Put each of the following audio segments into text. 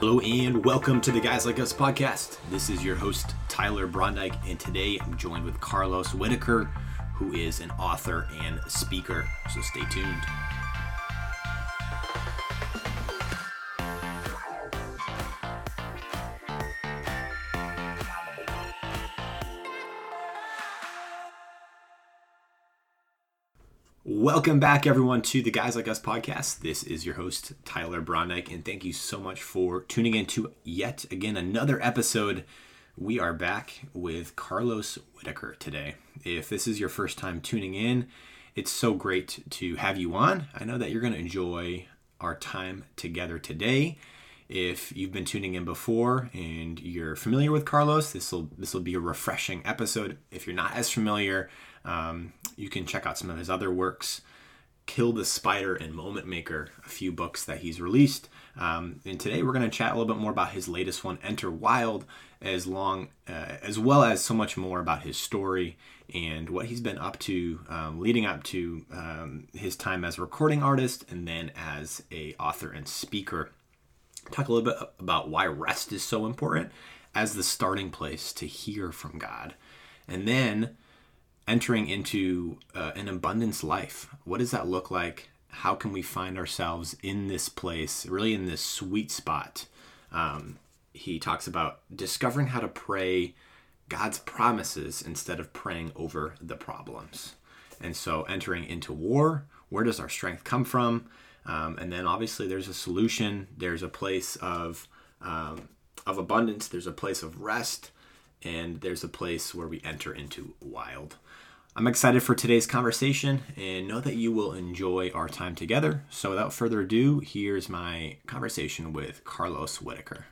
Hello and welcome to the Guys Like Us podcast. This is your host, Tyler Brondike, and today I'm joined with Carlos Whitaker, who is an author and speaker. So stay tuned. Welcome back, everyone, to the Guys Like Us podcast. This is your host, Tyler Brondike, and thank you so much for tuning in to yet again another episode. We are back with Carlos Whitaker today. If this is your first time tuning in, it's so great to have you on. I know that you're going to enjoy our time together today. If you've been tuning in before and you're familiar with Carlos, this will this will be a refreshing episode. If you're not as familiar, um, you can check out some of his other works. Kill the Spider and Moment Maker, a few books that he's released. Um, and today we're going to chat a little bit more about his latest one, Enter Wild, as long uh, as well as so much more about his story and what he's been up to, um, leading up to um, his time as a recording artist and then as a author and speaker. Talk a little bit about why rest is so important as the starting place to hear from God, and then entering into uh, an abundance life. What does that look like? How can we find ourselves in this place, really in this sweet spot? Um, he talks about discovering how to pray God's promises instead of praying over the problems. And so, entering into war, where does our strength come from? Um, and then, obviously, there's a solution. There's a place of um, of abundance. There's a place of rest, and there's a place where we enter into wild. I'm excited for today's conversation and know that you will enjoy our time together. So, without further ado, here's my conversation with Carlos Whitaker.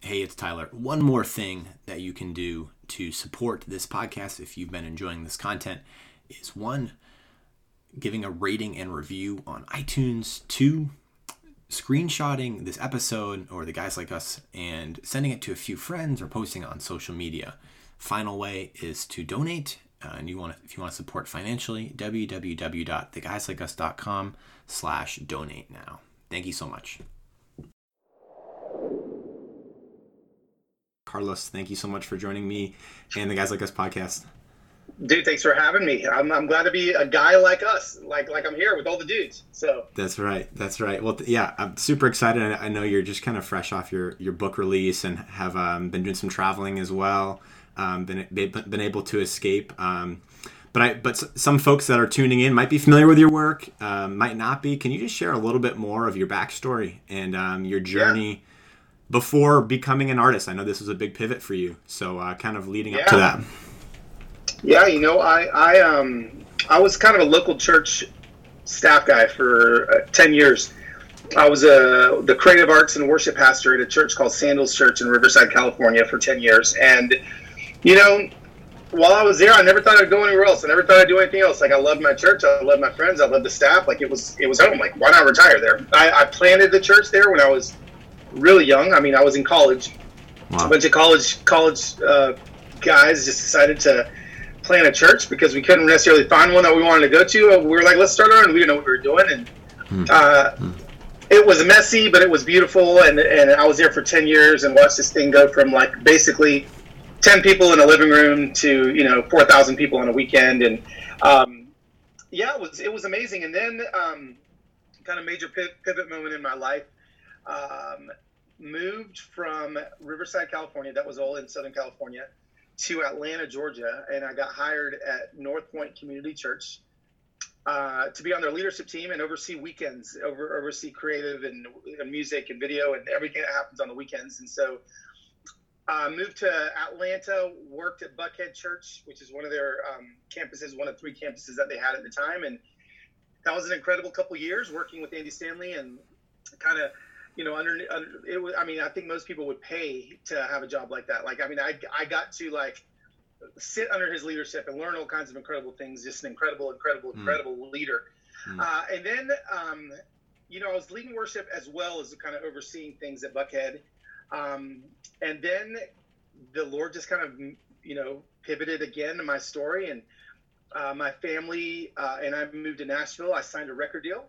Hey, it's Tyler. One more thing that you can do to support this podcast if you've been enjoying this content is one, giving a rating and review on iTunes, two, screenshotting this episode or the guys like us and sending it to a few friends or posting it on social media. Final way is to donate. Uh, and you want to, if you want to support financially, www.theguyslikeus.com slash donate now. Thank you so much. Carlos, thank you so much for joining me and the Guys Like Us podcast. Dude, thanks for having me. I'm, I'm glad to be a guy like us, like like I'm here with all the dudes. So that's right, that's right. Well, yeah, I'm super excited. I know you're just kind of fresh off your your book release and have um, been doing some traveling as well. Um, been been able to escape. Um, but I but some folks that are tuning in might be familiar with your work, um, might not be. Can you just share a little bit more of your backstory and um, your journey? Yeah. Before becoming an artist, I know this was a big pivot for you. So, uh, kind of leading yeah. up to that. Yeah, you know, I I um I was kind of a local church staff guy for uh, ten years. I was a the creative arts and worship pastor at a church called Sandals Church in Riverside, California, for ten years. And you know, while I was there, I never thought I'd go anywhere else. I never thought I'd do anything else. Like I loved my church, I loved my friends, I loved the staff. Like it was it was home. Like why not retire there? I, I planted the church there when I was really young. I mean, I was in college. Wow. A bunch of college college uh, guys just decided to plant a church because we couldn't necessarily find one that we wanted to go to. We were like, let's start our own. We didn't know what we were doing, and hmm. uh, hmm. it was messy, but it was beautiful. And and I was there for ten years and watched this thing go from like basically ten people in a living room to you know four thousand people on a weekend, and um, yeah, it was it was amazing. And then um, kind of major pivot moment in my life. Um, moved from Riverside, California. That was all in Southern California to Atlanta, Georgia, and I got hired at North Point Community Church uh, to be on their leadership team and oversee weekends, over oversee creative and, music and video and everything that happens on the weekends. And so I uh, moved to Atlanta, worked at Buckhead Church, which is one of their um, campuses, one of three campuses that they had at the time, and that was an incredible couple years working with Andy Stanley and kind of you know, under, under it was, I mean, I think most people would pay to have a job like that. Like, I mean, I, I got to like sit under his leadership and learn all kinds of incredible things. Just an incredible, incredible, mm. incredible leader. Mm. Uh, and then, um, you know, I was leading worship as well as kind of overseeing things at Buckhead. Um, and then the Lord just kind of, you know, pivoted again to my story and uh, my family uh, and I moved to Nashville. I signed a record deal,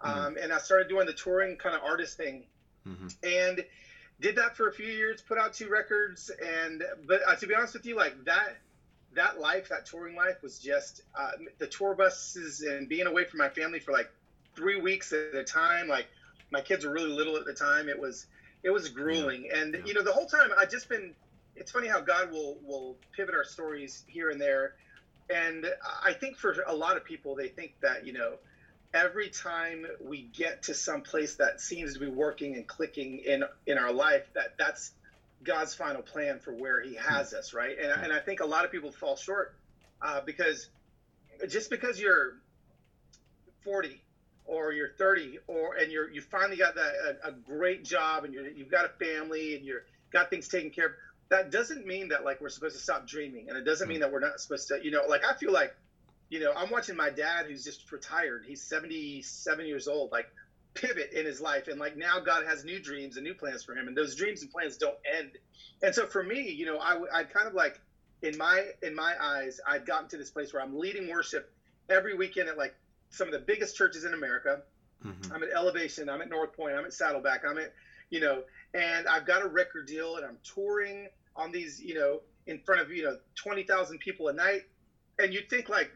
um, mm-hmm. and I started doing the touring kind of artist thing, mm-hmm. and did that for a few years. Put out two records, and but uh, to be honest with you, like that that life, that touring life, was just uh, the tour buses and being away from my family for like three weeks at a time. Like my kids were really little at the time. It was it was grueling, yeah. and yeah. you know the whole time I just been. It's funny how God will will pivot our stories here and there and I think for a lot of people, they think that, you know, every time we get to some place that seems to be working and clicking in, in our life, that that's God's final plan for where he has us. Right. And, and I think a lot of people fall short uh, because just because you're 40 or you're 30 or, and you're, you finally got that, a, a great job and you're, you've got a family and you're got things taken care of that doesn't mean that like we're supposed to stop dreaming and it doesn't mean hmm. that we're not supposed to you know like i feel like you know i'm watching my dad who's just retired. He's 77 years old like pivot in his life. And like now god has new dreams and new plans for him. And those dreams and plans don't end. And so for me you know i i kind of like in my in my eyes i've gotten to this place where i'm leading worship every weekend at like some of the biggest churches in america. Mm-hmm. i'm at elevation i'm at north point i'm at saddleback i'm at you know, and I've got a record deal and I'm touring on these, you know, in front of, you know, 20,000 people a night. And you'd think like,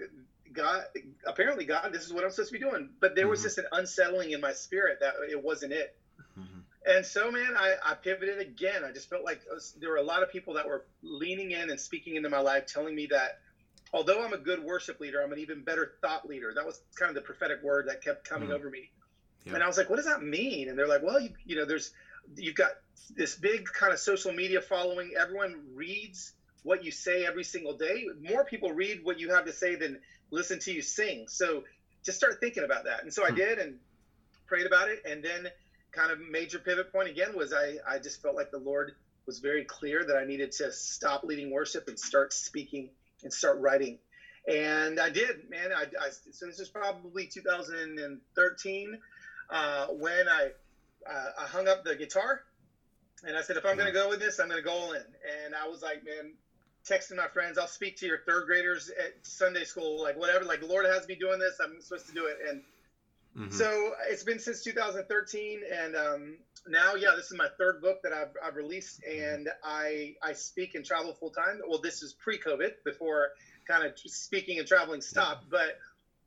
God, apparently God, this is what I'm supposed to be doing. But there was mm-hmm. just an unsettling in my spirit that it wasn't it. Mm-hmm. And so, man, I, I pivoted again. I just felt like was, there were a lot of people that were leaning in and speaking into my life, telling me that although I'm a good worship leader, I'm an even better thought leader. That was kind of the prophetic word that kept coming mm-hmm. over me. Yeah. And I was like, what does that mean? And they're like, well, you, you know, there's, you've got this big kind of social media following. Everyone reads what you say every single day. More people read what you have to say than listen to you sing. So just start thinking about that. And so I hmm. did and prayed about it. And then kind of major pivot point again was I, I just felt like the Lord was very clear that I needed to stop leading worship and start speaking and start writing. And I did, man. I, I so this is probably 2013 uh, when I uh, I hung up the guitar and I said, if I'm going to go with this, I'm going to go all in. And I was like, man, texting my friends, I'll speak to your third graders at Sunday school, like whatever. Like Lord has me doing this, I'm supposed to do it. And mm-hmm. so it's been since 2013, and um, now, yeah, this is my third book that I've, I've released, mm-hmm. and I I speak and travel full time. Well, this is pre-COVID, before kind of speaking and traveling stopped, yeah. but.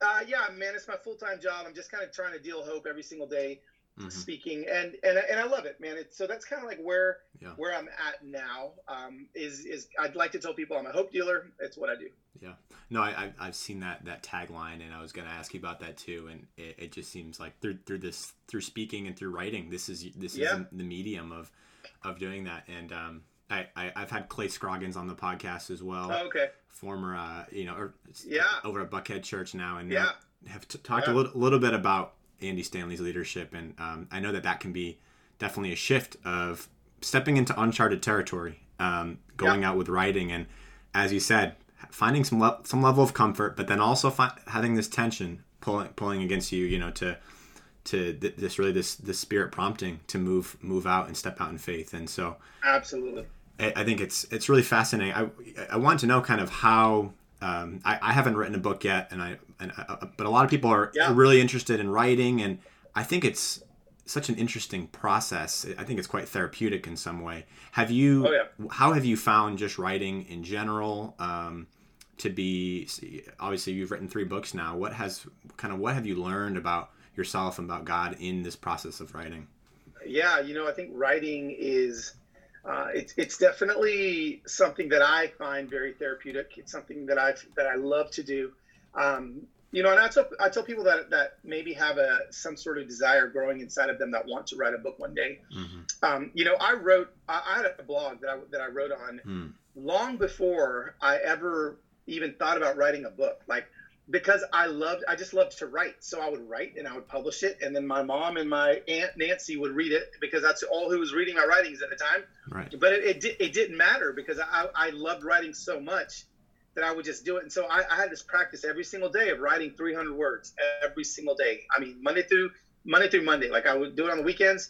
Uh, yeah, man, it's my full time job. I'm just kind of trying to deal hope every single day mm-hmm. speaking, and and and I love it, man. It's, so that's kind of like where yeah. where I'm at now. Um, is is I'd like to tell people I'm a hope dealer. It's what I do. Yeah, no, I, I've seen that that tagline, and I was going to ask you about that too. And it, it, just seems like through through this through speaking and through writing, this is this yeah. is the medium of of doing that. And um, I, I have had Clay Scroggins on the podcast as well. Oh, okay. Former, uh, you know, or, yeah, over at Buckhead Church now, and yeah. have t- talked yeah. a little, little bit about Andy Stanley's leadership, and um, I know that that can be definitely a shift of stepping into uncharted territory, um, going out with writing, and as you said, finding some le- some level of comfort, but then also fi- having this tension pulling pulling against you, you know, to to th- this really this this spirit prompting to move move out and step out in faith, and so absolutely. I, I think it's it's really fascinating. I I want to know kind of how um, I, I, haven't written a book yet, and I, and uh, but a lot of people are yeah. really interested in writing, and I think it's such an interesting process. I think it's quite therapeutic in some way. Have you? Oh, yeah. How have you found just writing in general um, to be? Obviously, you've written three books now. What has kind of what have you learned about yourself and about God in this process of writing? Yeah, you know, I think writing is uh, it's it's definitely something that I find very therapeutic. It's something that I that I love to do. Um, you know, and I tell I tell people that that maybe have a some sort of desire growing inside of them that want to write a book one day. Mm-hmm. Um, you know, I wrote I, I, had a blog that I that I wrote on mm. long before I ever even thought about writing a book. Like because I loved, I just loved to write. So I would write and I would publish it, and then my mom and my aunt Nancy would read it because that's all who was reading my writings at the time. Right. But it it, it didn't matter because I I loved writing so much that I would just do it. And so I, I had this practice every single day of writing 300 words every single day. I mean Monday through Monday through Monday. Like I would do it on the weekends.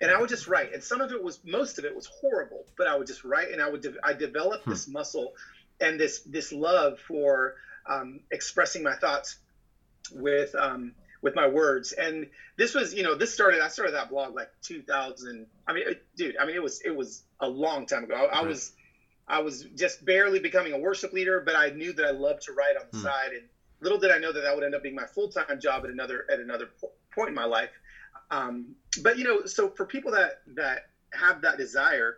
And I would just write, and some of it was, most of it was horrible, but I would just write, and I would, de- I developed hmm. this muscle and this this love for um, expressing my thoughts with um, with my words. And this was, you know, this started. I started that blog like 2000. I mean, dude. I mean, it was it was a long time ago. I, I was I was just barely becoming a worship leader, but I knew that I loved to write on the hmm. side. And little did I know that that would end up being my full time job at another at another point in my life. Um, but you know, so for people that that have that desire,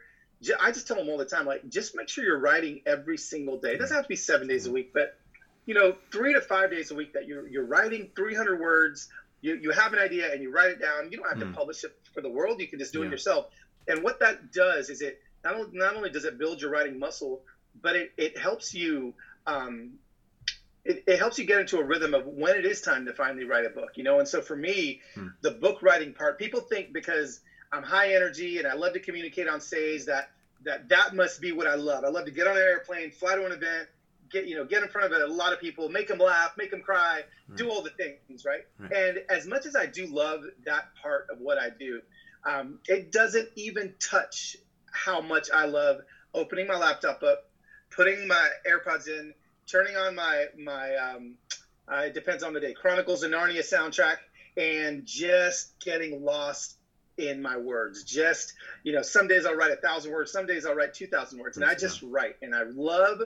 I just tell them all the time, like, just make sure you're writing every single day. It doesn't have to be seven days a week, but you know, three to five days a week that you're you're writing 300 words. You you have an idea and you write it down. You don't have mm. to publish it for the world. You can just do yeah. it yourself. And what that does is it not only, not only does it build your writing muscle, but it, it helps you um, it, it, helps you get into a rhythm of when it is time to finally write a book, you know. And so for me, hmm. the book writing part, people think because I'm high energy and I love to communicate on stage that that that must be what I love. I love to get on an airplane, fly to an event, get you know get in front of a lot of people, make them laugh, make them cry, right. do all the things, right? right? And as much as I do love that part of what I do, um, it doesn't even touch how much I love opening my laptop up, putting my AirPods in, turning on my my um, uh, it depends on the day Chronicles of Narnia soundtrack, and just getting lost in my words. Just you know, some days I'll write a thousand words, some days I'll write two thousand words, and I just write. And I love,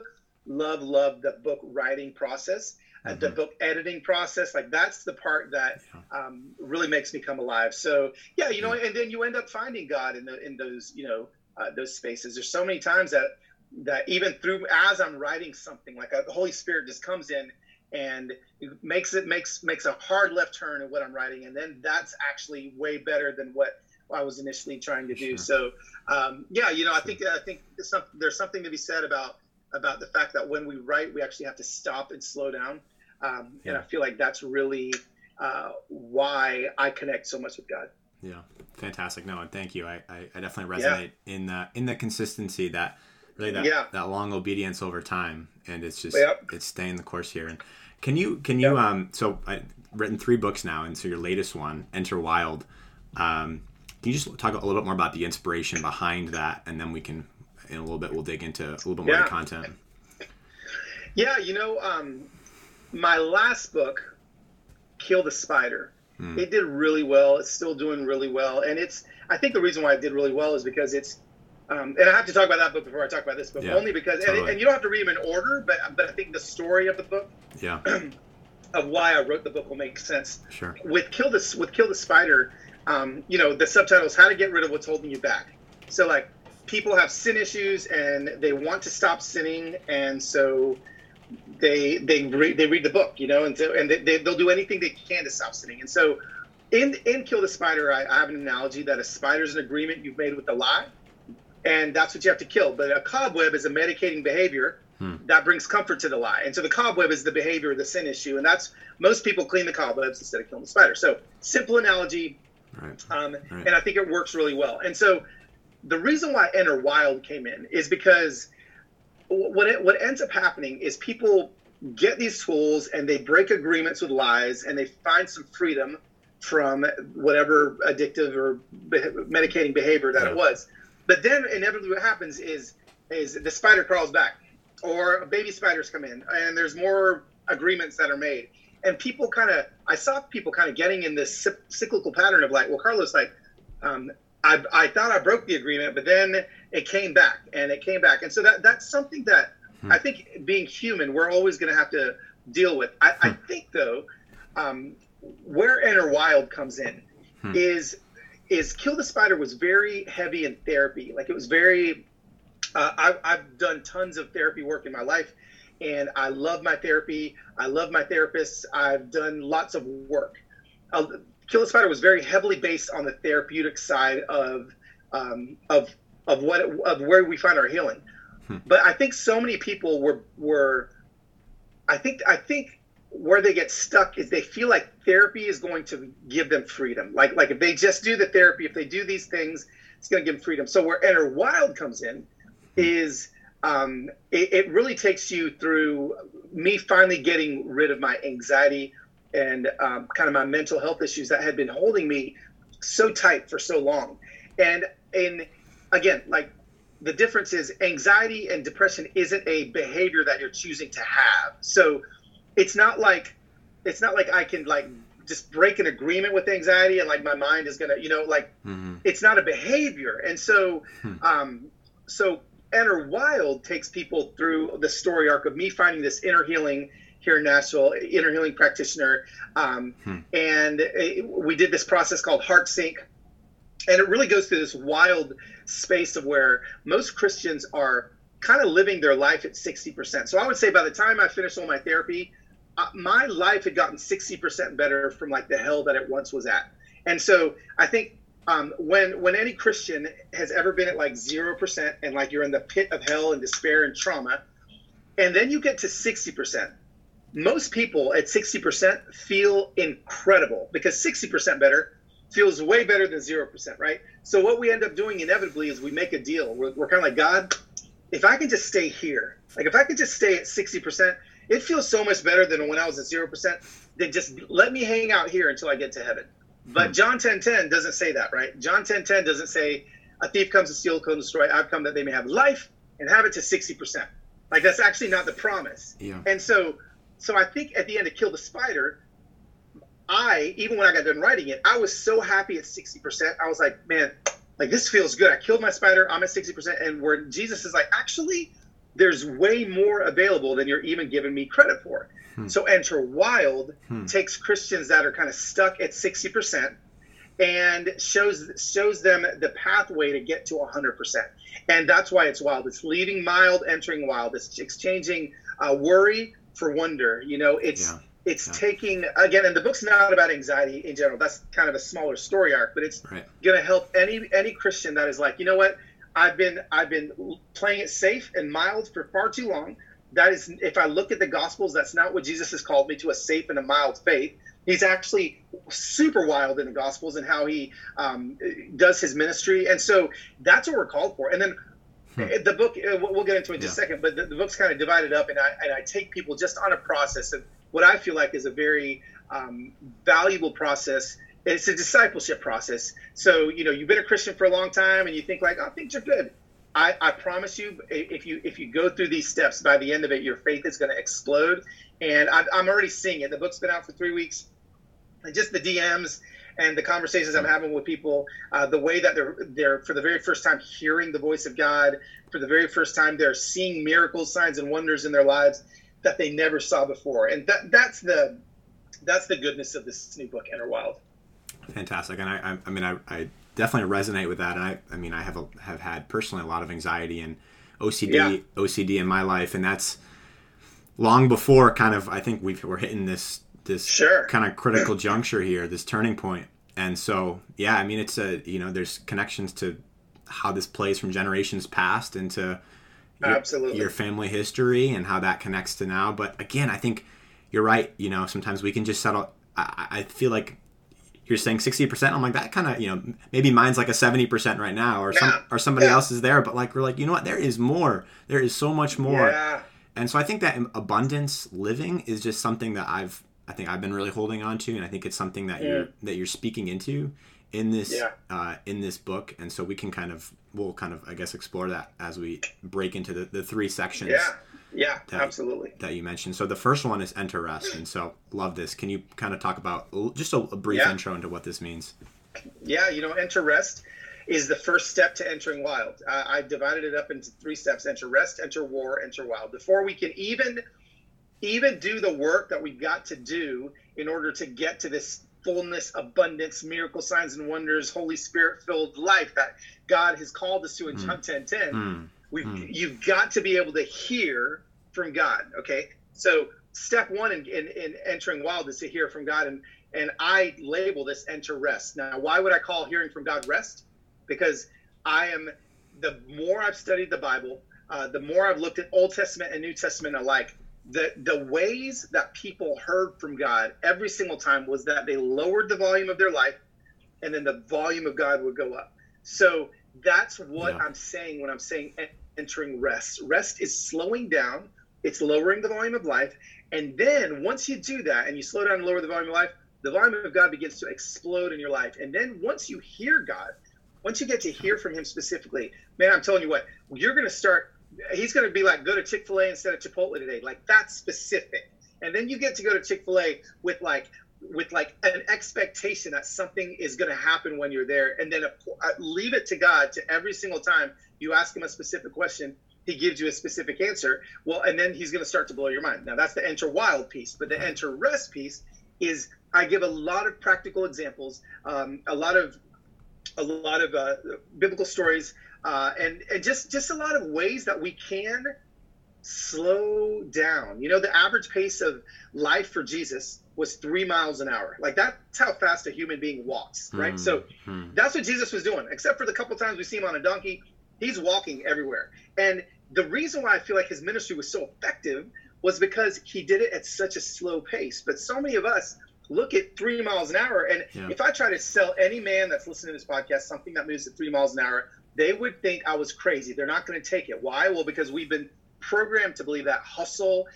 love, love the book writing process. Uh, mm-hmm. the book editing process like that's the part that um, really makes me come alive so yeah you know and then you end up finding god in the in those you know uh, those spaces there's so many times that that even through as i'm writing something like a, uh, the holy spirit just comes in and makes it makes makes a hard left turn in what i'm writing and then that's actually way better than what I was initially trying to do. Sure. So, um, yeah, you know, I think I think some, there's something to be said about about the fact that when we write, we actually have to stop and slow down. Um, yeah. And I feel like that's really uh, why I connect so much with God. Yeah, fantastic. No, and thank you. I, I, I definitely resonate yeah. in that in the consistency that really that yeah. that long obedience over time, and it's just yep. it's staying the course here. And can you can you yep. um so I written three books now, and so your latest one, Enter Wild. Um, can you just talk a little bit more about the inspiration behind that, and then we can, in a little bit, we'll dig into a little bit more yeah. content. Yeah, you know, um, my last book, Kill the Spider, hmm. it did really well. It's still doing really well, and it's. I think the reason why it did really well is because it's. Um, and I have to talk about that book before I talk about this book, yeah, only because, totally. and, and, you don't have to read them in order, but but I think the story of the book, yeah, of why I wrote the book will make sense. Sure. With Kill the with Kill the Spider, um, you know, the subtitle is how to get rid of what's holding you back. So like people have sin issues and they want to stop sinning, and so they they read they read the book, you know, and so and they, they will do anything they can to stop sinning. And so in in Kill the Spider, I, I have an analogy that a spider is an agreement you've made with the lie, and that's what you have to kill. But a cobweb is a medicating behavior. Hmm. That brings comfort to the lie, and so the cobweb is the behavior, of the sin issue, and that's most people clean the cobwebs instead of killing the spider. So simple analogy, Right. Um, right. And I think it works really well. And so the reason why Enter Wild came in is because what it, what ends up happening is people get these tools and they break agreements with lies and they find some freedom from whatever addictive or medicating behavior that yeah. it was. But then inevitably what happens is is the spider crawls back or baby spiders come in and there's more agreements that are made and people kind of I saw people kind of getting in this cyclical pattern of like, well, Carlos, like, um, I, I thought I broke the agreement, but then it came back and it came back, and so that that's something that hmm. I think being human, we're always going to have to deal with. I, hmm. I think though, um, where Enter Wild comes in hmm. is is Kill the Spider was very heavy in therapy. Like it was very. Uh, I, I've done tons of therapy work in my life, and I love my therapy. I love my therapists. I've done lots of work. Uh, Kill the Spider was very heavily based on the therapeutic side of um, of of what of where we find our healing. Hmm. But I think so many people were were I think I think where they get stuck is they feel like therapy is going to give them freedom. Like like if they just do the therapy, if they do these things, it's going to give them freedom. So where Enter Wild comes in is um, it, it, really takes you through me finally getting rid of my anxiety and um, kind of my mental health issues that had been holding me so tight for so long. And and again, like the difference is anxiety and depression isn't a behavior that you're choosing to have. So it's not like it's not like I can like just break an agreement with anxiety and like my mind is gonna you know like mm-hmm. it's not a behavior and so hmm. um so enter wild takes people through the story arc of me finding this inner healing here in Nashville, inner healing practitioner, um, hmm. and it, we did this process called Heart Sync, and it really goes through this wild space of where most Christians are kind of living their life at 60%. So I would say by the time I finished all my therapy, uh, my life had gotten 60% better from like the hell that it once was at. And so I think um, when when any Christian has ever been at like zero percent and like you're in the pit of hell and despair and trauma, and then you get to 60%, most people at 60% feel incredible because 60% better feels way better than 0%, right? So what we end up doing inevitably is we make a deal. We're, we're kind of like, God, if I can just stay here, like if I could just stay at 60%, it feels so much better than when I was at 0%, then just let me hang out here until I get to heaven. But hmm. John 10 10 doesn't say that, right? John 10 10 doesn't say, a thief comes to steal, kill, and destroy. I've come that they may have life and have it to 60%. Like that's actually not the promise. Yeah. And so, so I think at the end of Kill the Spider, I, even when I got done writing it, I was so happy at 60%. I was like, man, like this feels good. I killed my spider. I'm at 60%. And where Jesus is like, actually, there's way more available than you're even giving me credit for. Hmm. So Enter Wild hmm. takes Christians that are kind of stuck at 60% and shows shows them the pathway to get to 100%. And that's why it's wild. It's leaving mild, entering wild. It's exchanging uh, worry for wonder. You know, it's yeah. it's yeah. taking again, and the book's not about anxiety in general. That's kind of a smaller story arc, but it's right. going to help any any Christian that is like, you know what, I've been I've been playing it safe and mild for far too long. That is, if I look at the Gospels, that's not what Jesus has called me to a safe and a mild faith. He's actually super wild in the Gospels and how he um, does his ministry, and so that's what we're called for. And then. The book, uh, we'll get into it in just yeah. a second, but the, the, book's kind of divided up, and I and I take people just on a process of what I feel like is a very um, valuable process it's a discipleship process. So, you know, you've been a Christian for a long time and you think like, oh, things are good. I, I promise you, if you if you go through these steps, by the end of it, your faith is going to explode. And I, I'm already seeing it. The book's been out for three weeks, and just the DMs and the conversations I'm having with people, uh, the way that they're they're for the very first time hearing the voice of God, for the very first time they're seeing miracles, signs, and wonders in their lives that they never saw before. And that that's the that's the goodness of this new book, Enter Wild. Fantastic, and I, I, mean, I, I, definitely resonate with that. And I, I mean, I have a, have had personally a lot of anxiety and OCD, yeah. OCD in my life, and that's long before kind of I think we are hitting this this sure. kind of critical juncture here, this turning point. And so, yeah, I mean, it's a you know, there's connections to how this plays from generations past into your, absolutely your family history and how that connects to now. But again, I think you're right. You know, sometimes we can just settle. I, I feel like you're saying 60% i'm like that kind of you know maybe mine's like a 70% right now or some or somebody yeah. else is there but like we're like you know what there is more there is so much more yeah. and so i think that abundance living is just something that i've i think i've been really holding on to and i think it's something that yeah. you're that you're speaking into in this uh, in this book and so we can kind of we'll kind of i guess explore that as we break into the, the three sections yeah yeah, that, absolutely. That you mentioned. So the first one is enter rest, and so love this. Can you kind of talk about just a, a brief yeah. intro into what this means? Yeah, you know, enter rest is the first step to entering wild. Uh, I divided it up into three steps: enter rest, enter war, enter wild. Before we can even even do the work that we've got to do in order to get to this fullness, abundance, miracle signs and wonders, Holy Spirit filled life that God has called us to in mm. John 10 10. Mm. We, mm. You've got to be able to hear from God. Okay. So step one in, in, in, entering wild is to hear from God. And, and I label this enter rest. Now, why would I call hearing from God rest? Because I am, the more I've studied the Bible, uh, the more I've looked at Old Testament and New Testament alike, the, the ways that people heard from God every single time was that they lowered the volume of their life and then the volume of God would go up. So that's what yeah. I'm saying when I'm saying entering rest. Rest is slowing down, it's lowering the volume of life. And then once you do that and you slow down and lower the volume of life, the volume of God begins to explode in your life. And then once you hear God, once you get to hear from Him specifically, man, I'm telling you what, you're going to start. He's going to be like, go to Chick fil A instead of Chipotle today. Like that's specific. and then you get to go to chick-fil-a with like with like an expectation that something is going to happen when you're there and then uh, leave it to god to every single time you ask him a specific question he gives you a specific answer well and then he's going to start to blow your mind now that's the enter wild piece but the enter rest piece is i give a lot of practical examples um, a lot of a lot of uh, biblical stories uh, and and just just a lot of ways that we can slow down you know the average pace of life for jesus was three miles an hour like that's how fast a human being walks right mm-hmm. so that's what jesus was doing except for the couple times we see him on a donkey he's walking everywhere and the reason why I feel like his ministry was so effective was because he did it at such a slow pace. But so many of us look at three miles an hour, and yeah. if I try to sell any man that's listening to this podcast something that moves at three miles an hour, they would think I was crazy. They're not going to take it. Why? Well, because we've been programmed to believe that hustle,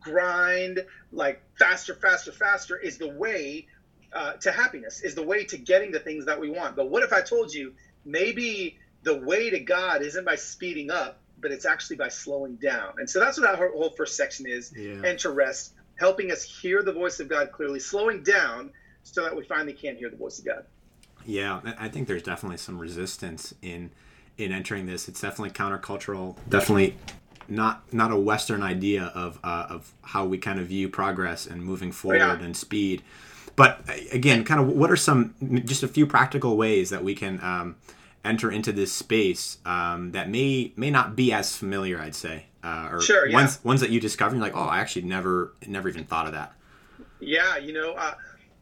grind, like faster, faster, faster is the way uh, to happiness, is the way to getting the things that we want. But what if I told you maybe the way to God isn't by speeding up, but it's actually by slowing down. And so that's what our whole first section is yeah. to rest, helping us hear the voice of God clearly, slowing down so that we finally can hear the voice of God. Yeah, I think there's definitely some resistance in in entering this. It's definitely countercultural. Definitely not not a Western idea of uh, of how we kind of view progress and moving forward yeah. and speed. But again, kind of what are some just a few practical ways that we can um, enter into this space um, that may may not be as familiar, I'd say, uh, or sure, yeah. ones ones that you discover, and you're like, oh, I actually never never even thought of that. Yeah, you know, uh,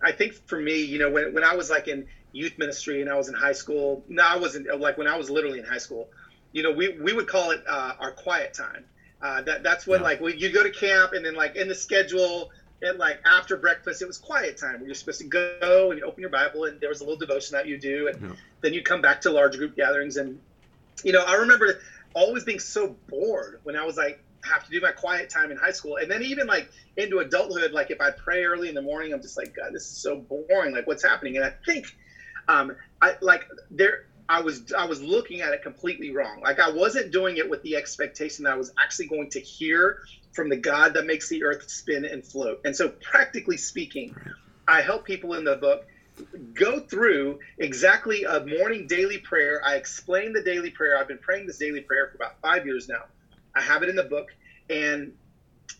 I think for me, you know, when when I was like in youth ministry and I was in high school, no, I wasn't like when I was literally in high school. You know, we we would call it uh, our quiet time. Uh, that that's when yeah. like you go to camp and then like in the schedule and like after breakfast, it was quiet time where you're supposed to go and you open your Bible and there was a little devotion that you do, and yeah. then you come back to large group gatherings. And you know, I remember always being so bored when I was like have to do my quiet time in high school, and then even like into adulthood, like if I pray early in the morning, I'm just like, God, this is so boring. Like, what's happening? And I think, um, I like there. I was I was looking at it completely wrong. Like I wasn't doing it with the expectation that I was actually going to hear from the God that makes the earth spin and float. And so, practically speaking, I help people in the book go through exactly a morning daily prayer. I explain the daily prayer. I've been praying this daily prayer for about five years now. I have it in the book, and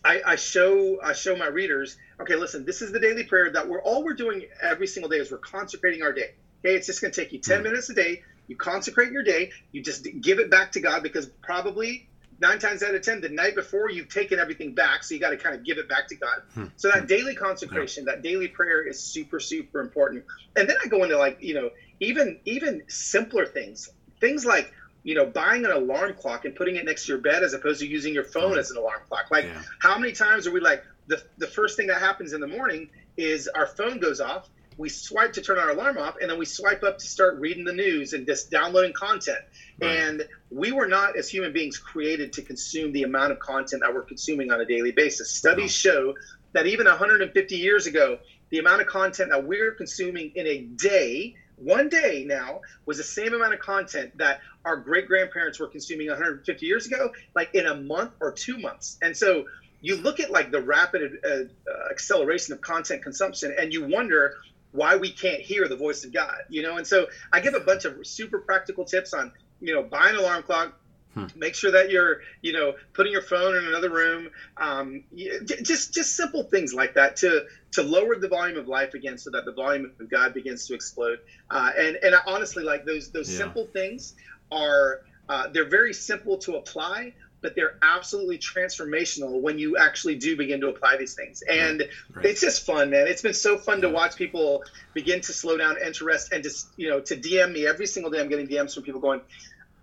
I, I show I show my readers. Okay, listen, this is the daily prayer that we're all we're doing every single day is we're consecrating our day. Okay, it's just going to take you ten hmm. minutes a day. You consecrate your day. You just give it back to God because probably nine times out of ten, the night before you've taken everything back, so you got to kind of give it back to God. Hmm. So that daily consecration, yeah. that daily prayer is super, super important. And then I go into like you know even even simpler things, things like you know buying an alarm clock and putting it next to your bed as opposed to using your phone hmm. as an alarm clock. Like yeah. how many times are we like the the first thing that happens in the morning is our phone goes off we swipe to turn our alarm off and then we swipe up to start reading the news and just downloading content. Right. and we were not as human beings created to consume the amount of content that we're consuming on a daily basis. Studies show that even 150 years ago the amount of content that we're consuming in a day one day now was the same amount of content that our great grandparents were consuming 150 years ago like in a month or two months. And so you look at like the rapid uh, uh, acceleration of content consumption and you wonder why we can't hear the voice of God, you know? And so I give a bunch of super practical tips on, you know, buy an alarm clock, hmm. make sure that you're, you know, putting your phone in another room, um, just, just simple things like that to, to lower the volume of life again so that the volume of God begins to explode. Uh, and, and honestly, like those, those yeah. simple things are, uh, they're very simple to apply, but they're absolutely transformational when you actually do begin to apply these things. And right, right. it's just fun, man. It's been so fun to watch people begin to slow down, enter rest, and just, you know, to DM me every single day. I'm getting DMs from people going,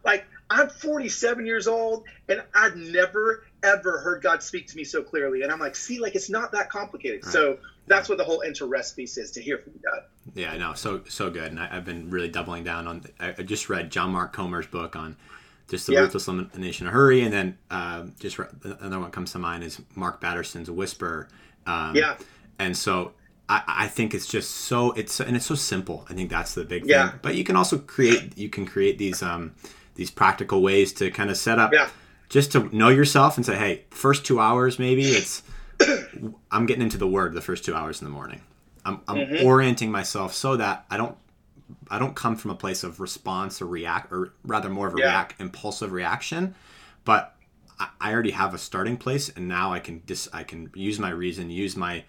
like, I'm 47 years old and I've never, ever heard God speak to me so clearly. And I'm like, see, like, it's not that complicated. Right. So that's what the whole enter rest piece is to hear from God. Yeah, no, so, so good. And I, have been really doubling down on, I just read John Mark Comer's book on, just the yeah. ruthless elimination of hurry, and then uh, just re- another one comes to mind is Mark Batterson's Whisper. Um, yeah, and so I, I, think it's just so it's and it's so simple. I think that's the big yeah. thing. But you can also create you can create these um these practical ways to kind of set up yeah. just to know yourself and say, hey, first two hours maybe it's I'm getting into the word the first two hours in the morning. I'm, I'm Mm-hmm. orienting myself so that I don't I don't come from a place of response or react or rather more of a Yeah. react impulsive reaction, but I, I already have a starting place and now I can dis I can use my reason, use my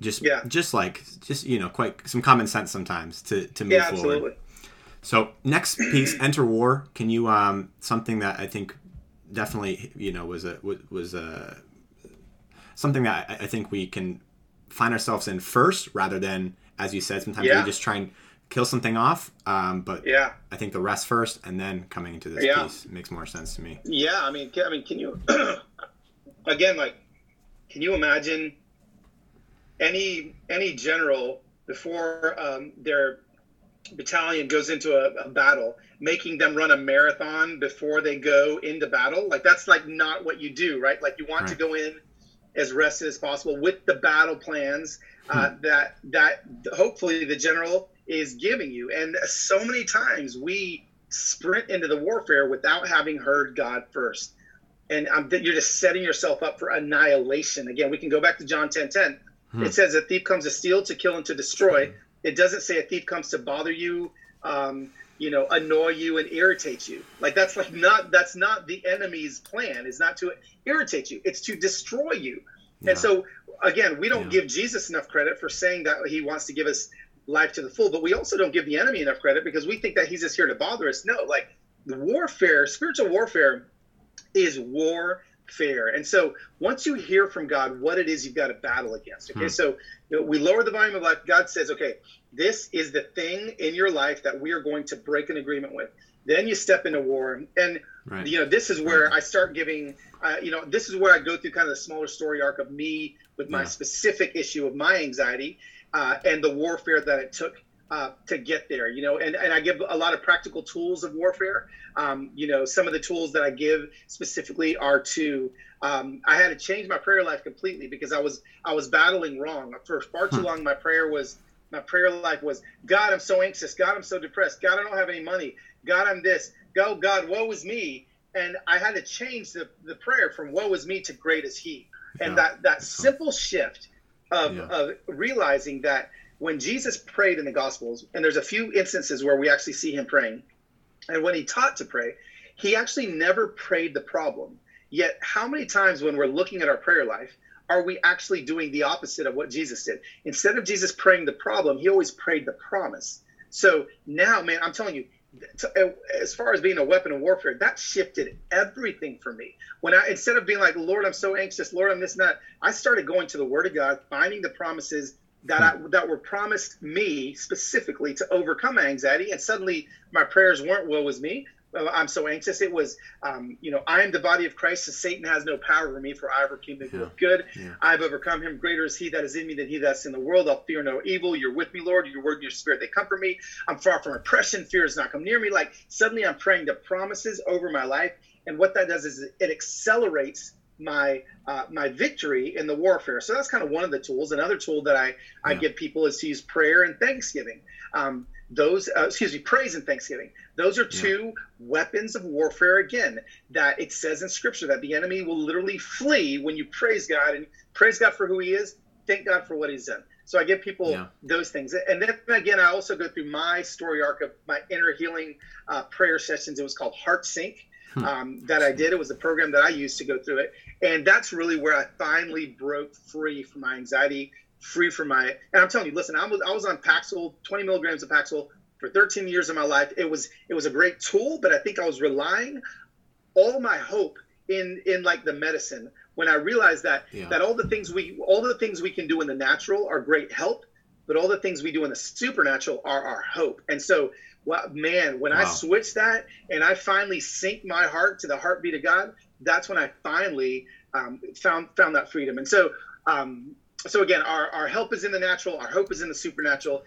just Yeah. just like just you know quite some common sense sometimes to to move Yeah, forward. So next piece, enter war. Can you um something that I think definitely you know was a was, was a something that I, I think we can find ourselves in first rather than as you said sometimes Yeah. we just try and kill something off. Um, but Yeah. I think the rest first and then coming into this Yeah. piece makes more sense to me. Yeah, I mean, can, I mean, can you again, like, can you imagine any any general before um, their battalion goes into a, a battle, making them run a marathon before they go into battle? Like, that's like not what you do, right? Like, you want to go in as rested as possible with the battle plans uh, Hmm. that that hopefully the general is giving you. And so many times we sprint into the warfare without having heard God first. And um, you're just setting yourself up for annihilation. Again, we can go back to John 10 10. Hmm. It says a thief comes to steal, to kill, and to destroy. It doesn't say a thief comes to bother you, um, you know, annoy you and irritate you. Like that's like not that's not the enemy's plan. Is not to irritate you. It's to destroy you. Yeah. And so again, we don't Yeah. give Jesus enough credit for saying that he wants to give us life to the full, but we also don't give the enemy enough credit because we think that he's just here to bother us. No, like the warfare, spiritual warfare is war fair. And so once you hear from God what it is you've got to battle against, okay, Hmm. so you know, we lower the volume of life. God says, okay, this is the thing in your life that we are going to break an agreement with. Then you step into war. And Right. you know this is where i start giving uh, you know this is where i go through kind of the smaller story arc of me with my Yeah. specific issue of my anxiety uh, and the warfare that it took uh, to get there you know and, and i give a lot of practical tools of warfare um, you know some of the tools that i give specifically are to um, i had to change my prayer life completely because i was i was battling wrong for far too Hmm. long my prayer was my prayer life was god i'm so anxious god i'm so depressed god i don't have any money god i'm this go God, woe is me. And I had to change the, the prayer from woe is me to great is he. And Yeah. that, that simple shift of, Yeah. of realizing that when Jesus prayed in the Gospels, and there's a few instances where we actually see him praying, and when he taught to pray, he actually never prayed the problem. Yet, how many times when we're looking at our prayer life, are we actually doing the opposite of what Jesus did? Instead of Jesus praying the problem, he always prayed the promise. So now, man, I'm telling you, to- as far as being a weapon of warfare, that shifted everything for me. When I instead of being like, Lord, I'm so anxious, Lord, I'm this and that, I started going to the Word of God, finding the promises that I, hmm. that were promised me specifically to overcome anxiety, and suddenly my prayers weren't "woe is me." I'm so anxious. It was, um, you know, I am the body of Christ, so Satan has no power over me, for I overcame the Yeah. good. Yeah. I've overcome him. Greater is he that is in me than he that's in the world. I'll fear no evil. You're with me, Lord. Your word and your spirit, they comfort me. I'm far from oppression. Fear does not come near me. Like suddenly I'm praying the promises over my life. And what that does is it accelerates my uh, my victory in the warfare. So that's kind of one of the tools. Another tool that I, I Yeah. give people is to use prayer and thanksgiving. Um, those, uh, excuse me, praise and thanksgiving. Those are Yeah. two weapons of warfare. Again, that it says in Scripture that the enemy will literally flee when you praise God and praise God for who He is. Thank God for what He's done. So I give people Yeah. those things, and then again, I also go through my story arc of my inner healing uh, prayer sessions. It was called Heart Sync. Hmm. Um, that I did. It was a program that I used to go through it, and that's really where I finally broke free from my anxiety, free from my. And I'm telling you, listen, I was I was on Paxil, 20 milligrams of Paxil for 13 years of my life. It was it was a great tool, but I think I was relying all my hope in in like the medicine when I realized that Yeah. that all the things we all the things we can do in the natural are great help, but all the things we do in the supernatural are our hope. And so, well, man, when I Wow. switched that and I finally sync my heart to the heartbeat of God, that's when I finally um, found found that freedom. And so, um, so again, our, our help is in the natural, our hope is in the supernatural,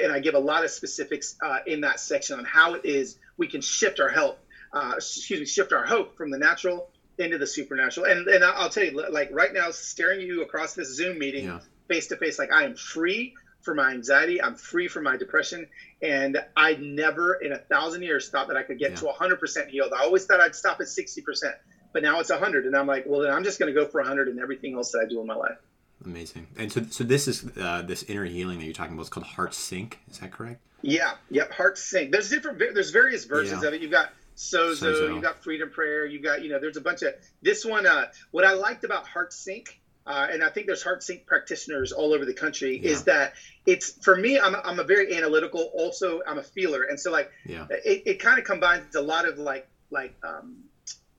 and I give a lot of specifics uh, in that section on how it is we can shift our help, uh, excuse me, shift our hope from the natural into the supernatural. And and I'll tell you, like right now, staring you across this Zoom meeting, face to face, like I am free from my anxiety, I'm free from my depression, and I never in a thousand years thought that I could get Yeah. to 100% healed. I always thought I'd stop at 60%. but now it's 100 and i'm like well then i'm just going to go for 100 in everything else that i do in my life amazing and so so this is uh, this inner healing that you're talking about is called heart sync is that correct yeah yep heart sync there's different there's various versions yeah. of it you've got sozo, sozo, you've got freedom prayer you've got you know there's a bunch of this one uh, what i liked about heart sync uh, and I think there's heart sync practitioners all over the country, yeah. is that it's for me, I'm, I'm a very analytical, also I'm a feeler. And so like, yeah. it, it kind of combines a lot of like, like um,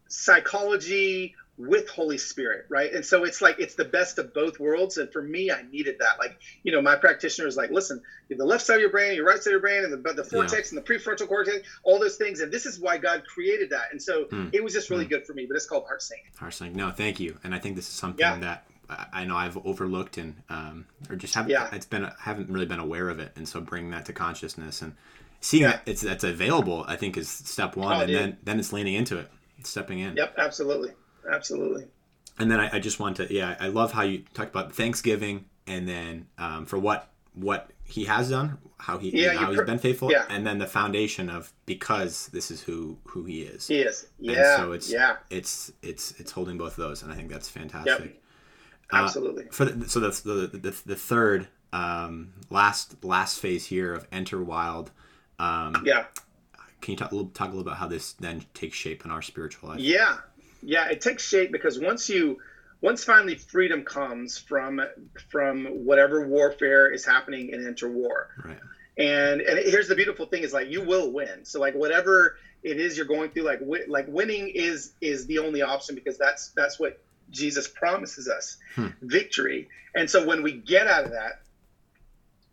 psychology with Holy Spirit, right? And so it's like it's the best of both worlds. And for me, I needed that. Like, you know, my practitioner is like, listen, the left side of your brain, your right side of your brain, and the, the cortex yeah. and the prefrontal cortex, all those things. And this is why God created that. And so mm. it was just really mm. good for me. But it's called heart sync. Heart sync. No, thank you. And I think this is something yeah. that I know I've overlooked and um, or just haven't yeah. it's been haven't really been aware of it, and so bringing that to consciousness and seeing yeah. that it's that's available, I think is step one, oh, and dude. then then it's leaning into it, stepping in. Yep, absolutely, absolutely. And then I, I just want to yeah, I love how you talked about Thanksgiving, and then um, for what what he has done, how he yeah, how he's been faithful, yeah. and then the foundation of because this is who who he is. He is. Yeah. And so it's yeah. it's it's it's holding both of those, and I think that's fantastic. Yep. Uh, Absolutely. Uh, for the, so that's the, the the third um, last last phase here of enter wild. Um, yeah. Can you talk a little talk a little about how this then takes shape in our spiritual life? Yeah, yeah, it takes shape because once you once finally freedom comes from from whatever warfare is happening in Enter War. Right. And and here's the beautiful thing is like you will win. So like whatever it is you're going through, like wi- like winning is is the only option because that's that's what Jesus promises us hmm. victory. And so when we get out of that,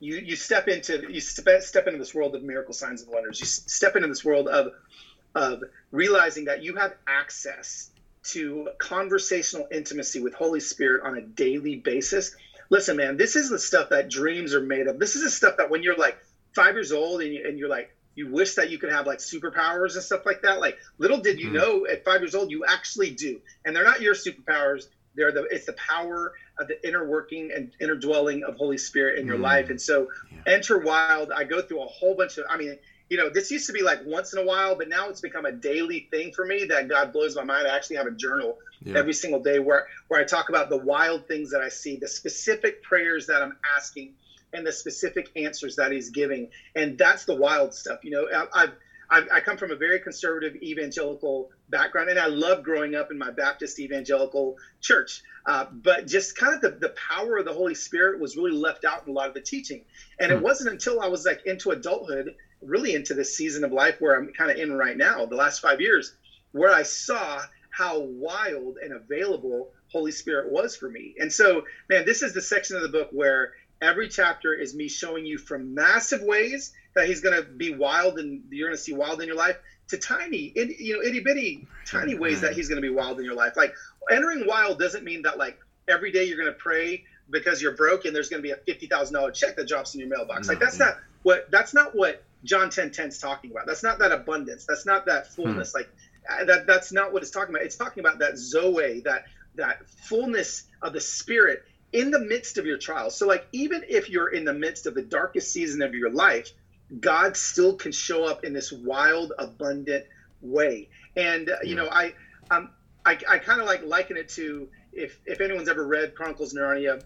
you you step into you step, step into this world of miracle signs and wonders. You step into this world of of realizing that you have access to conversational intimacy with Holy Spirit on a daily basis. Listen, man, this is the stuff that dreams are made of. This is the stuff that when you're like five years old and, you, and you're like, you wish that you could have like superpowers and stuff like that. Like little did you mm-hmm. know at five years old, you actually do. And they're not your superpowers. They're the it's the power of the inner working and inner dwelling of Holy Spirit in your mm-hmm. life. And so yeah. enter wild. I go through a whole bunch of I mean, you know, this used to be like once in a while, but now it's become a daily thing for me that God blows my mind. I actually have a journal yeah. every single day where where I talk about the wild things that I see, the specific prayers that I'm asking and the specific answers that he's giving. And that's the wild stuff. You know, I've, I've, I come from a very conservative evangelical background, and I love growing up in my Baptist evangelical church. Uh, but just kind of the, the power of the Holy Spirit was really left out in a lot of the teaching. And hmm. it wasn't until I was like into adulthood, really into this season of life where I'm kind of in right now, the last five years, where I saw how wild and available Holy Spirit was for me. And so, man, this is the section of the book where every chapter is me showing you from massive ways that he's going to be wild and you're going to see wild in your life to tiny, you know, itty bitty, tiny ways that he's going to be wild in your life. Like entering wild doesn't mean that like every day you're going to pray because you're broke and there's going to be a fifty thousand dollar check that drops in your mailbox. No, like that's not what that's not what John 10 10 is talking about. That's not that abundance. That's not that fullness. Hmm. Like uh, that that's not what it's talking about. It's talking about that zoe, that that fullness of the spirit in the midst of your trials. So, like, even if you're in the midst of the darkest season of your life, God still can show up in this wild, abundant way. And uh, you know, I, um, I, I kind of like liken it to if if anyone's ever read Chronicles of Narnia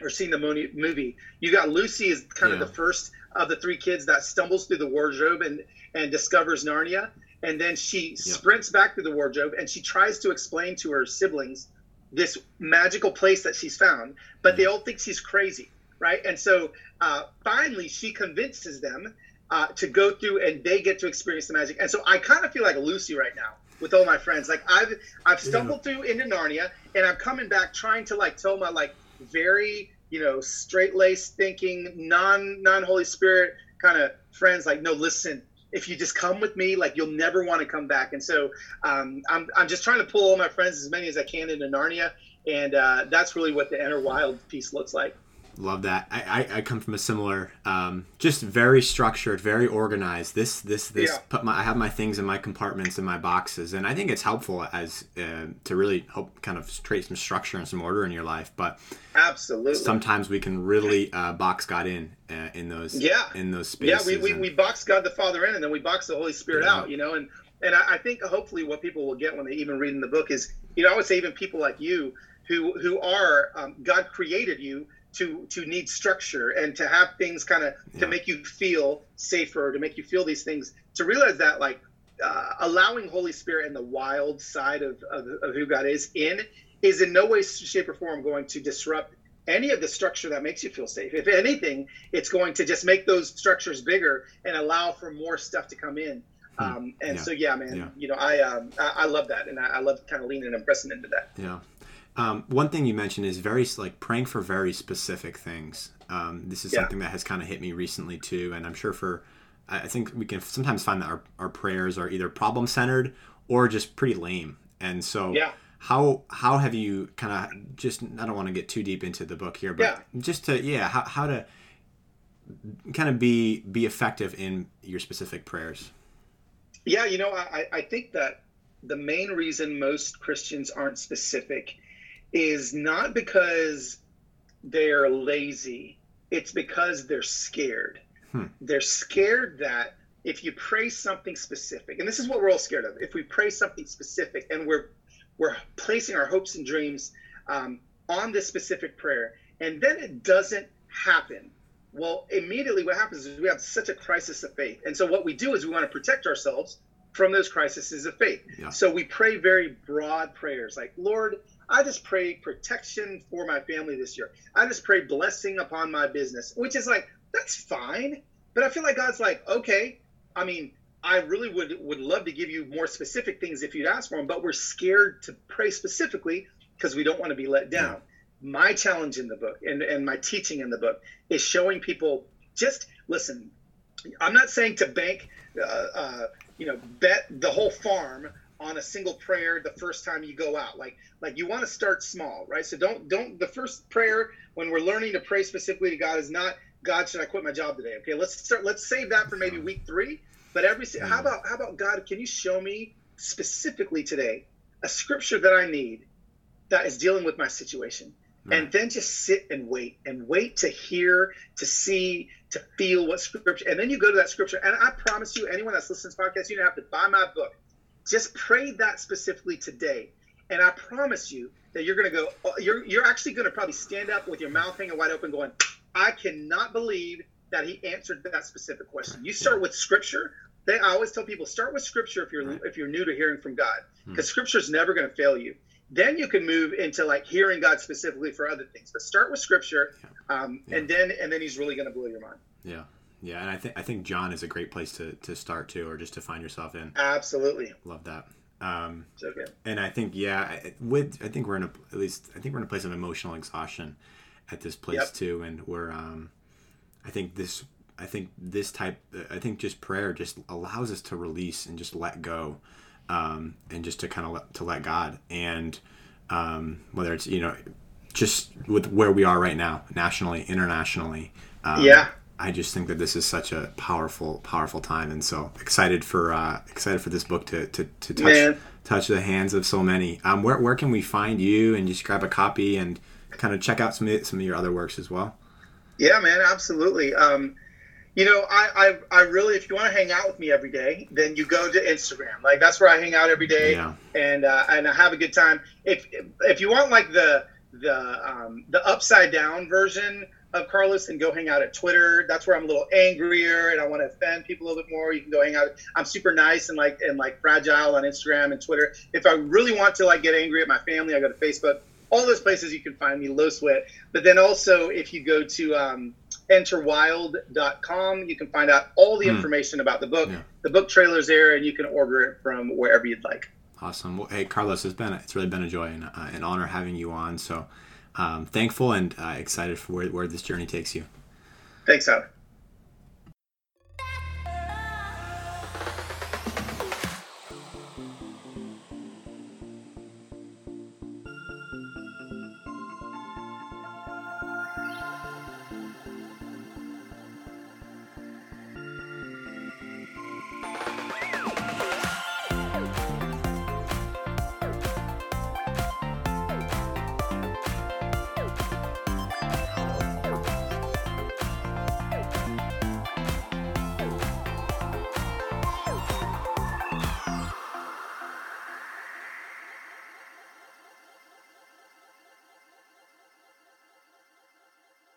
or seen the movie, you got Lucy is kind yeah. of the first of the three kids that stumbles through the wardrobe and and discovers Narnia, and then she yeah. sprints back through the wardrobe and she tries to explain to her siblings this magical place that she's found, but they all think she's crazy, right? And so uh, finally, she convinces them uh, to go through, and they get to experience the magic. And so I kind of feel like Lucy right now with all my friends. Like I've I've stumbled yeah. through into Narnia, and I'm coming back trying to like tell my like very you know straight laced thinking non non Holy Spirit kind of friends like no listen if you just come with me, like you'll never want to come back. And so um, I'm, I'm just trying to pull all my friends as many as I can into Narnia. And uh, that's really what the Enter Wild piece looks like. Love that. I, I, I come from a similar, um, just very structured, very organized. This this this. Yeah. Put my I have my things in my compartments in my boxes, and I think it's helpful as uh, to really help kind of create some structure and some order in your life. But absolutely, sometimes we can really uh, box God in uh, in those yeah in those spaces. Yeah, we, we, and, we box God the Father in, and then we box the Holy Spirit yeah. out. You know, and and I, I think hopefully what people will get when they even read in the book is, you know, I would say even people like you who who are um, God created you to to need structure and to have things kind of yeah. to make you feel safer, to make you feel these things, to realize that like uh, allowing Holy Spirit and the wild side of, of, of who God is in is in no way, shape, or form going to disrupt any of the structure that makes you feel safe. If anything, it's going to just make those structures bigger and allow for more stuff to come in. Hmm. Um, and yeah. so, yeah, man, yeah. you know, I, um, I, I love that, and I, I love kind of leaning and pressing into that. Yeah. Um, one thing you mentioned is very like praying for very specific things. Um, this is yeah. something that has kind of hit me recently too, and I'm sure for I think we can sometimes find that our, our prayers are either problem centered or just pretty lame. And so, yeah. how how have you kind of just I don't want to get too deep into the book here, but yeah. just to yeah, how, how to kind of be be effective in your specific prayers. Yeah, you know, I, I think that the main reason most Christians aren't specific is not because they're lazy, it's because they're scared. Hmm. They're scared that if you pray something specific, and this is what we're all scared of, if we pray something specific and we're we're placing our hopes and dreams um, on this specific prayer, and then it doesn't happen. Well, immediately what happens is we have such a crisis of faith, and so what we do is we want to protect ourselves from those crises of faith. Yeah. So we pray very broad prayers, like Lord, I just pray protection for my family this year. I just pray blessing upon my business, which is like, that's fine. But I feel like God's like, okay, I mean, I really would would love to give you more specific things if you'd ask for them, but we're scared to pray specifically because we don't want to be let down. My challenge in the book and, and my teaching in the book is showing people just listen. I'm not saying to bank, uh, uh, you know, bet the whole farm on a single prayer the first time you go out. Like like you want to start small right? So don't don't the first prayer when we're learning to pray specifically to god is not god should i quit my job today? Okay let's start let's save that for maybe week three but every how about how about god can you show me specifically today a scripture that i need that is dealing with my situation? Right. and then just sit and wait and wait to hear to see to feel what scripture and then you go to that scripture and i promise you anyone that's listening to this podcast you don't have to buy my book just pray that specifically today. And I promise you that you're going to go, you're, you're actually going to probably stand up with your mouth hanging wide open going, I cannot believe that he answered that specific question. You start with scripture. They, I always tell people start with scripture if you're right. if you're new to hearing from God, because hmm. scripture is never going to fail you. Then you can move into like hearing God specifically for other things. But start with scripture, um, yeah. and then and then He's really going to blow your mind. Yeah. Yeah, and I think I think John is a great place to, to start too, or just to find yourself in. Absolutely. Love that. Um, so good. And I think yeah, with I think we're in a at least I think we're in a place of emotional exhaustion at this place yep. too, and we're um, I think this I think this type I think just prayer just allows us to release and just let go, um, and just to kind of let, to let God and um, whether it's you know just with where we are right now nationally internationally. Um, yeah I just think that this is such a powerful, powerful time, and so excited for uh, excited for this book to to, to touch Man. touch the hands of so many. Um, where where can we find you and just grab a copy and kind of check out some of, some of your other works as well? Yeah, man, absolutely. Um, you know, I, I I really, if you want to hang out with me every day, then you go to Instagram. Like that's where I hang out every day, yeah. and uh, and I have a good time. If if you want like the the um, the upside down version of Carlos and go hang out at Twitter. That's where I'm a little angrier and I want to offend people a little bit more. You can go hang out. I'm super nice and like and like fragile on Instagram and Twitter. If I really want to like get angry at my family, I go to Facebook. All those places you can find me, loswhit. But then also if you go to um, enterwild.com, you can find out all the mm. information about the book. Yeah. The book trailer's there, and you can order it from wherever you'd like. Awesome. Well, hey, Carlos, it's been it's really been a joy and uh, an honor having you on. So um, thankful and uh, excited for where, where this journey takes you. Thanks, Tyler.